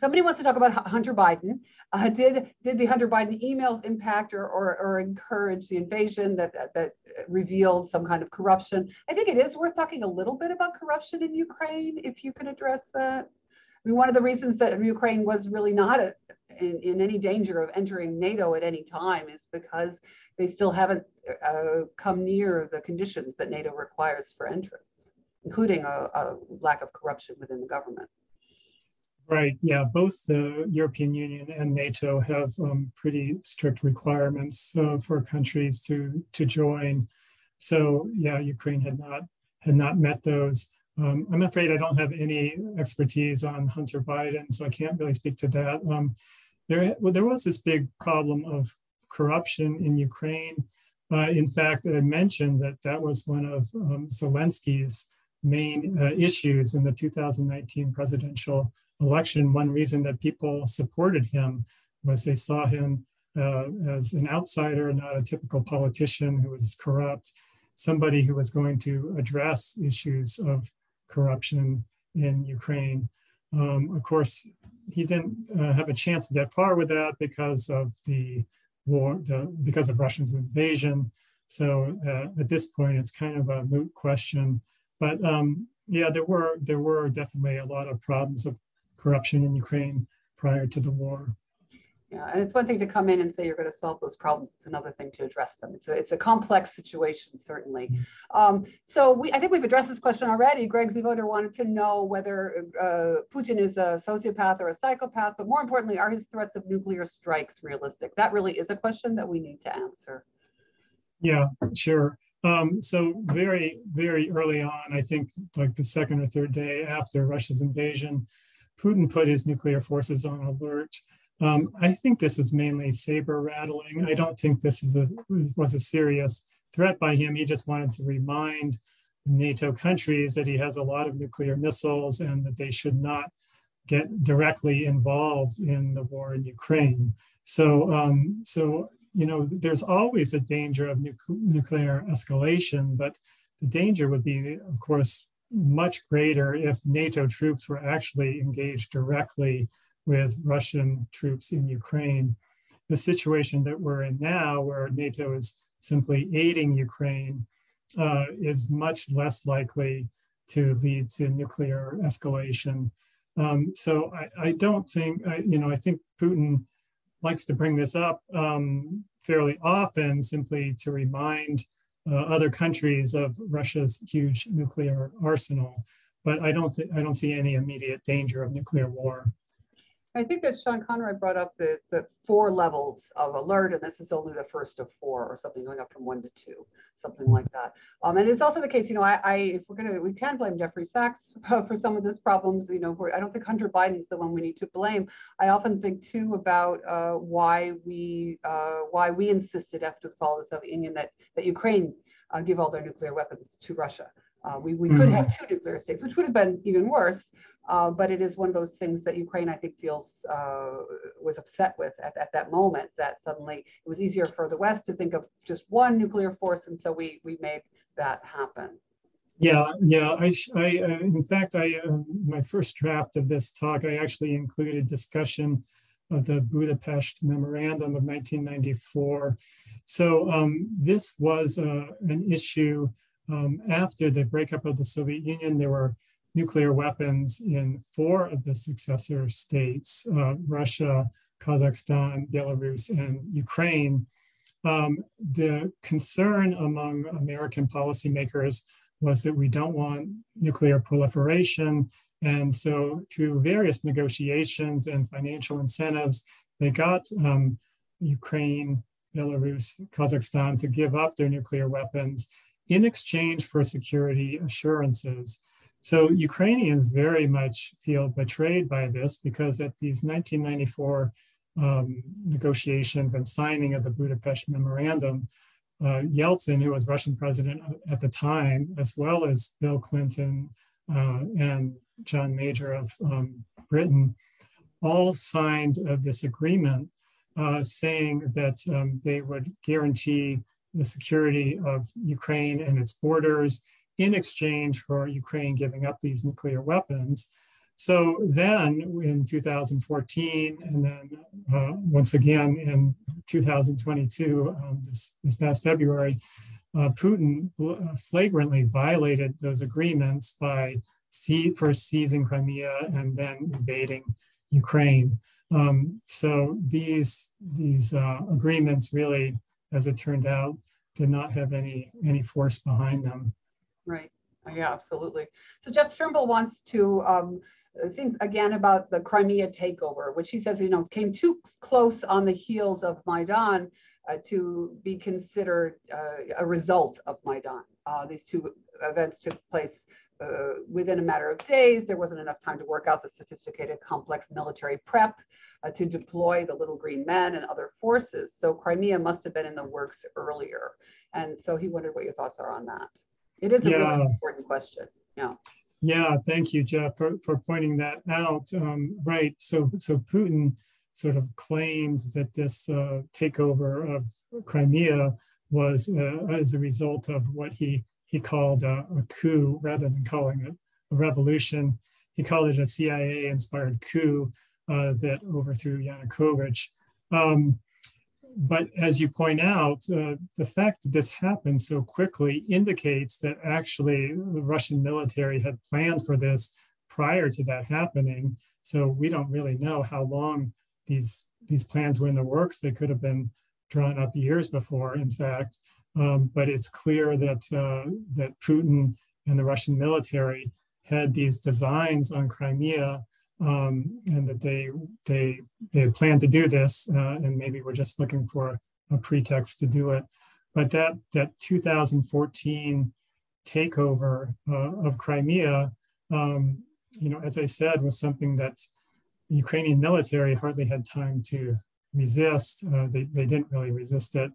somebody wants to talk about Hunter Biden. Uh, did did the Hunter Biden emails impact or, or, or encourage the invasion that, that, that revealed some kind of corruption? I think it is worth talking a little bit about corruption in Ukraine, if you can address that. I mean, one of the reasons that Ukraine was really not a, in, in, any danger of entering NATO at any time is because they still haven't uh, come near the conditions that NATO requires for entrance, including a, a lack of corruption within the government. Right. Yeah. Both the European Union and NATO have um, pretty strict requirements uh, for countries to to join. So yeah, Ukraine had not had not met those. Um, I'm afraid I don't have any expertise on Hunter Biden, so I can't really speak to that. Um, there, well, there was this big problem of corruption in Ukraine. Uh, in fact, I mentioned that that was one of um, Zelensky's main uh, issues in the 2019 presidential election. One reason that people supported him was they saw him uh, as an outsider, not a typical politician who was corrupt, somebody who was going to address issues of corruption in Ukraine. Um, of course, he didn't uh, have a chance to get far with that because of the war, the, because of Russia's invasion. So uh, at this point, it's kind of a moot question. But um, yeah, there were there were definitely a lot of problems of corruption in Ukraine prior to the war. Yeah, and it's one thing to come in and say you're going to solve those problems. It's another thing to address them. It's a, it's a complex situation, certainly. Mm-hmm. Um, so we, I think we've addressed this question already. Greg Zivoter wanted to know whether uh, Putin is a sociopath or a psychopath, but more importantly, are his threats of nuclear strikes realistic? That really is a question that we need to answer. Yeah, sure. Um, so very, very early on, I think like the second or third day after Russia's invasion, Putin put his nuclear forces on alert. Um, I think this is mainly saber rattling. I don't think this is a was a serious threat by him. He just wanted to remind NATO countries that he has a lot of nuclear missiles and that they should not get directly involved in the war in Ukraine. So, um, so you know, there's always a danger of nu- nuclear escalation, but the danger would be, of course, much greater if NATO troops were actually engaged directly with Russian troops in Ukraine. The situation that we're in now, where NATO is simply aiding Ukraine, uh, is much less likely to lead to nuclear escalation. Um, so I, I, don't think, I, you know, I think Putin likes to bring this up um, fairly often simply to remind Uh, other countries of Russia's huge nuclear arsenal. But I don't, I don't see any immediate danger of nuclear war. I think that Sean Conroy brought up the, the four levels of alert, and this is only the first of four or something going up from one to two, something like that. Um, and it's also the case, you know, I, I if we're going to, we can blame Jeffrey Sachs uh, for some of these problems, you know, I don't think Hunter Biden is the one we need to blame. I often think too about uh, why we, uh, why we insisted after the fall of the Soviet Union that, that Ukraine uh, give all their nuclear weapons to Russia. Uh, we we could have mm-hmm. two nuclear states, which would have been even worse. Uh, but it is one of those things that Ukraine, I think, feels uh, was upset with at, at that moment. That suddenly it was easier for the West to think of just one nuclear force, and so we we made that happen. Yeah, yeah. I, I uh, in fact, I uh, my first draft of this talk, I actually included discussion of the Budapest Memorandum of 1994. So um, this was uh, an issue um, after the breakup of the Soviet Union, there were nuclear weapons in four of the successor states uh, Russia, Kazakhstan, Belarus, and Ukraine. Um, the concern among American policymakers was that we don't want nuclear proliferation. And so, through various negotiations and financial incentives, they got um, Ukraine, Belarus, Kazakhstan to give up their nuclear weapons in exchange for security assurances. So Ukrainians very much feel betrayed by this because at these 1994 um, negotiations and signing of the Budapest Memorandum, uh, Yeltsin, who was Russian president at the time, as well as Bill Clinton uh, and John Major of um, Britain, all signed uh, this agreement uh, saying that um, they would guarantee the security of Ukraine and its borders in exchange for Ukraine giving up these nuclear weapons. So then in 2014, and then uh, once again in 2022, um, this, this past February, uh, Putin uh, flagrantly violated those agreements by see, first seizing Crimea and then invading Ukraine. Um, so these, these uh, agreements really as it turned out, did not have any any force behind them. Right. Yeah, absolutely. So Jeff Turnbull wants to um, think again about the Crimea takeover, which he says you know came too close on the heels of Maidan uh, to be considered uh, a result of Maidan. Uh, these two events took place uh, within a matter of days. There wasn't enough time to work out the sophisticated, complex military prep uh, to deploy the little green men and other forces. So Crimea must have been in the works earlier. And so he wondered what your thoughts are on that. It is a yeah. really important question. Yeah. Yeah, thank you, Jeff, for, for pointing that out. Um, right. So, so Putin sort of claimed that this uh, takeover of Crimea was uh, as a result of what he he called a, a coup rather than calling it a revolution. He called it a CIA inspired coup uh, that overthrew Yanukovych. Um, but as you point out, uh, the fact that this happened so quickly indicates that actually the Russian military had planned for this prior to that happening. So we don't really know how long these these plans were in the works. They could have been drawn up years before, in fact. Um, but it's clear that uh, that Putin and the Russian military had these designs on Crimea, um, and that they they they planned to do this, uh, and maybe we're just looking for a pretext to do it. But that that 2014 takeover uh, of Crimea, um, you know, as I said, was something that the Ukrainian military hardly had time to resist. Uh, they they didn't really resist it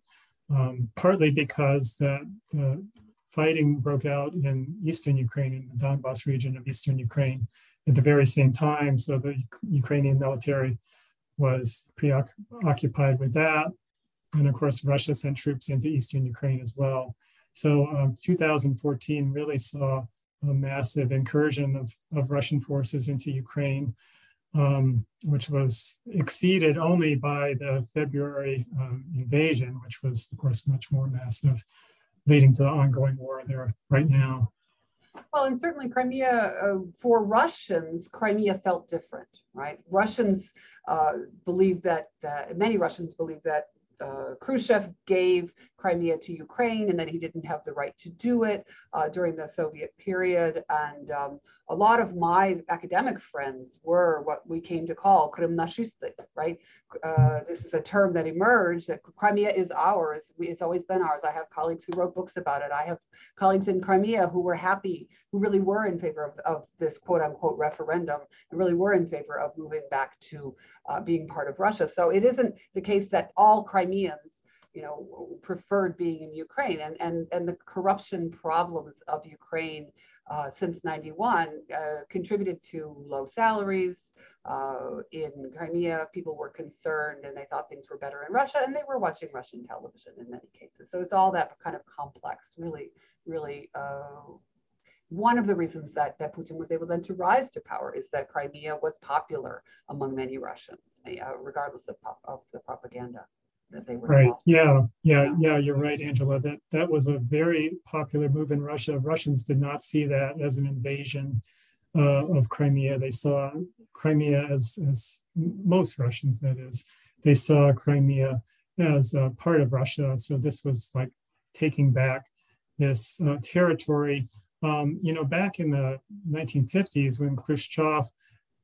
um, partly because the, the, fighting broke out in eastern Ukraine, in the Donbass region of eastern Ukraine, at the very same time. So the Ukrainian military was preoccupied with that. And of course, Russia sent troops into eastern Ukraine as well. So um, 2014 really saw a massive incursion of, of Russian forces into Ukraine um, which was exceeded only by the February um, invasion, which was, of course, much more massive, leading to the ongoing war there right now. Well, and certainly Crimea, uh, for Russians, Crimea felt different, right? Russians uh, believe that, that, many Russians believe that uh, Khrushchev gave Crimea to Ukraine and then he didn't have the right to do it uh, during the Soviet period. And um, a lot of my academic friends were what we came to call Krymnashisty, right? Uh, this is a term that emerged that Crimea is ours. It's always been ours. I have colleagues who wrote books about it. I have colleagues in Crimea who were happy, who really were in favor of, of this quote unquote referendum and really were in favor of moving back to uh, being part of Russia. So it isn't the case that all Crimeans you know, preferred being in Ukraine and, and, and the corruption problems of Ukraine uh, since 91 uh, contributed to low salaries. Uh, in Crimea, people were concerned and they thought things were better in Russia and they were watching Russian television in many cases. So it's all that kind of complex, really, really uh, one of the reasons that, that Putin was able then to rise to power is that Crimea was popular among many Russians, uh, regardless of, of the propaganda that they were right. yeah, yeah. Yeah. You're right angela. That that was a very popular move in russia. Russians did not see that as an invasion uh, of crimea. They saw crimea as as most russians that is they saw crimea as a part of russia. So this was like taking back this uh, territory. Um, you know back in the 1950s when khrushchev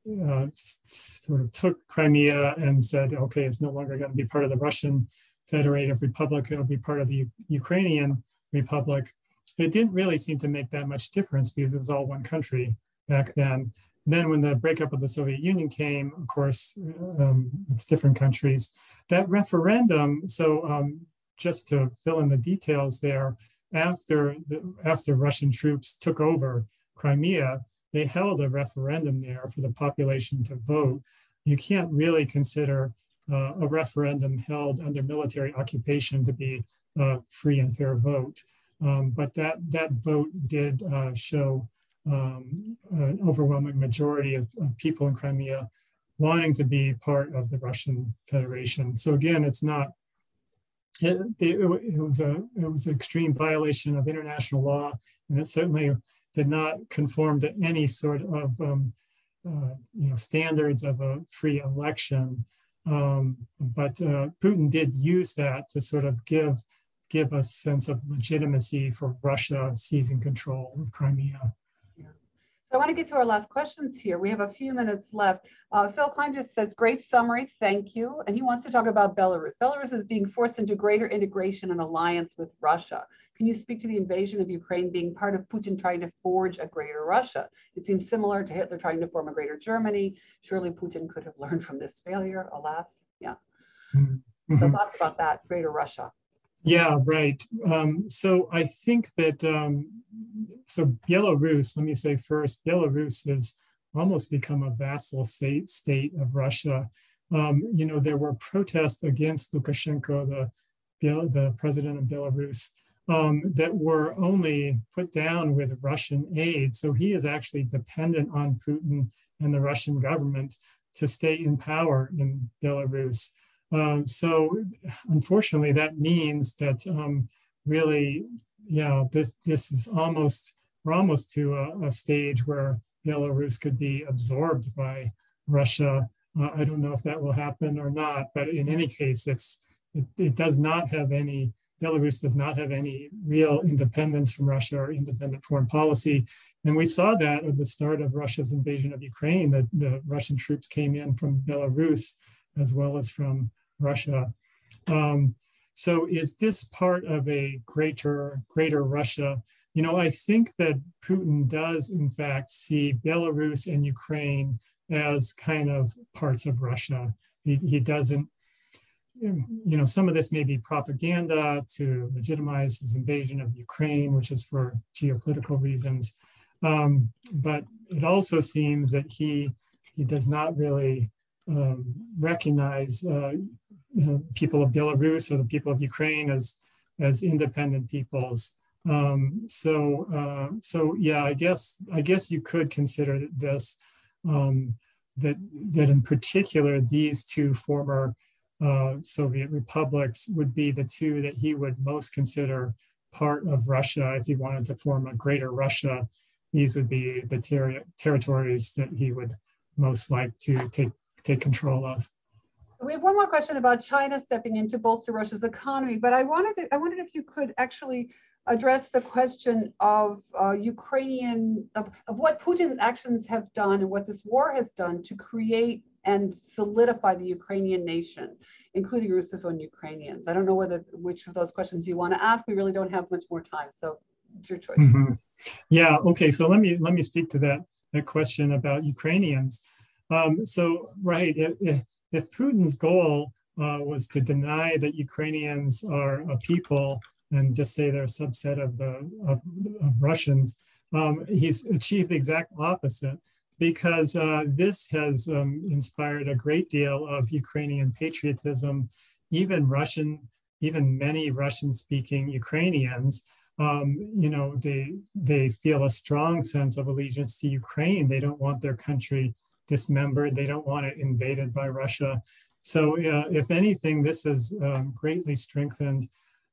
uh, sort of took Crimea and said, okay, it's no longer going to be part of the Russian Federative Republic, it'll be part of the U Ukrainian Republic. It didn't really seem to make that much difference because it was all one country back then. Then when the breakup of the Soviet Union came, of course, um, it's different countries. That referendum, so um, just to fill in the details there, after the, after Russian troops took over Crimea, they held a referendum there for the population to vote. You can't really consider uh, a referendum held under military occupation to be a free and fair vote. Um, but that, that vote did uh, show um, an overwhelming majority of, of, people in Crimea wanting to be part of the Russian Federation. So again, it's not, it, it, it was a it was an extreme violation of international law, and it certainly did not conform to any sort of um, uh, you know standards of a free election. Um, but uh, Putin did use that to sort of give give a sense of legitimacy for Russia seizing control of Crimea. So I want to get to our last questions here. We have a few minutes left. Uh, Phil Klein just says, great summary, thank you. And he wants to talk about Belarus. Belarus is being forced into greater integration and alliance with Russia. Can you speak to the invasion of Ukraine being part of Putin trying to forge a greater Russia? It seems similar to Hitler trying to form a greater Germany. Surely Putin could have learned from this failure, alas. Yeah. Mm-hmm. So thoughts about that, greater Russia. Yeah, right. Um, so I think that um, so Belarus. Let me say first, Belarus has almost become a vassal state state of Russia. Um, you know, there were protests against Lukashenko, the the president of Belarus, um, that were only put down with Russian aid. So he is actually dependent on Putin and the Russian government to stay in power in Belarus. Um, so unfortunately, that means that um, really, yeah, this this is almost we're almost to a, a stage where Belarus could be absorbed by Russia. Uh, I don't know if that will happen or not, but in any case, it's it, it does not have any Belarus does not have any real independence from Russia or independent foreign policy. And we saw that at the start of Russia's invasion of Ukraine, that the Russian troops came in from Belarus as well as from Russia. Um, so is this part of a greater, greater Russia? You know, I think that Putin does in fact see Belarus and Ukraine as kind of parts of Russia. He, he doesn't, you know, some of this may be propaganda to legitimize his invasion of Ukraine, which is for geopolitical reasons. Um, but it also seems that he he does not really um, recognize uh, know, people of Belarus or the people of Ukraine as as independent peoples. Um, so uh, so yeah, I guess I guess you could consider this um, that that in particular these two former uh, Soviet republics would be the two that he would most consider part of Russia if he wanted to form a greater Russia. These would be the ter territories that he would most like to take take control of. We have one more question about China stepping in to bolster Russia's economy, but I wanted to, I wondered if you could actually address the question of uh, Ukrainian, of, of what Putin's actions have done and what this war has done to create and solidify the Ukrainian nation, including Russophone Ukrainians. I don't know whether which of those questions you want to ask. We really don't have much more time, so it's your choice. Mm -hmm. Yeah. Okay. So let me let me speak to that that question about Ukrainians. Um, so right, if, if Putin's goal uh, was to deny that Ukrainians are a people and just say they're a subset of the of, of Russians, um, he's achieved the exact opposite because uh, this has um, inspired a great deal of Ukrainian patriotism, even Russian, even many Russian-speaking Ukrainians. Um, you know, they they feel a strong sense of allegiance to Ukraine. They don't want their country dismembered. They don't want it invaded by Russia. So, uh, if anything, this has um, greatly strengthened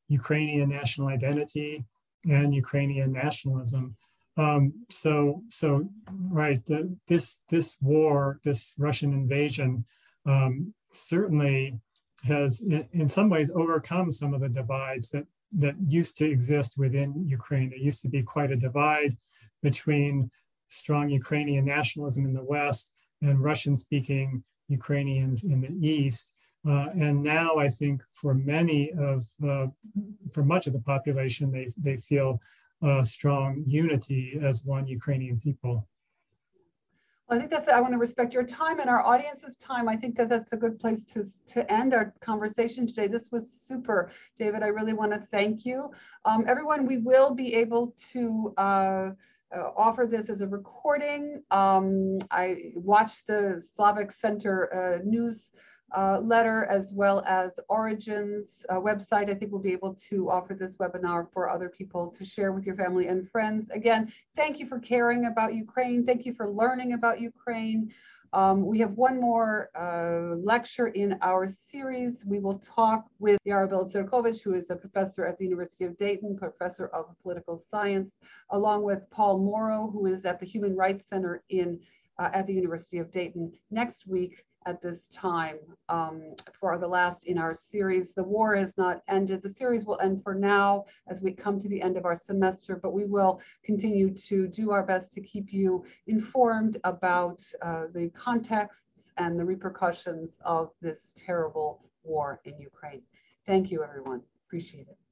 Ukrainian national identity and Ukrainian nationalism. Um, so, so right, the, this this war, this Russian invasion, um, certainly has, in, some ways, overcome some of the divides that that used to exist within Ukraine. There used to be quite a divide between strong Ukrainian nationalism in the West and Russian-speaking Ukrainians in the East. Uh, and now I think for many of, uh, for much of the population, they, they feel uh, strong unity as one Ukrainian people. Well, I think that's, I want to respect your time and our audience's time. I think that that's a good place to, to end our conversation today. This was super, David. I really want to thank you. Um, everyone, we will be able to uh, uh, offer this as a recording. Um, I watched the Slavic Center uh, news uh, letter as well as Origins uh, website. I think we'll be able to offer this webinar for other people to share with your family and friends. Again, thank you for caring about Ukraine. Thank you for learning about Ukraine. Um, we have one more uh, lecture in our series. We will talk with Yara Belozerkovich, who is a professor at the University of Dayton, professor of political science, along with Paul Morrow, who is at the Human Rights Center in uh, at the University of Dayton next week at this time um, for the last in our series. The war has not ended. The series will end for now as we come to the end of our semester, but we will continue to do our best to keep you informed about uh, the contexts and the repercussions of this terrible war in Ukraine. Thank you, everyone. Appreciate it.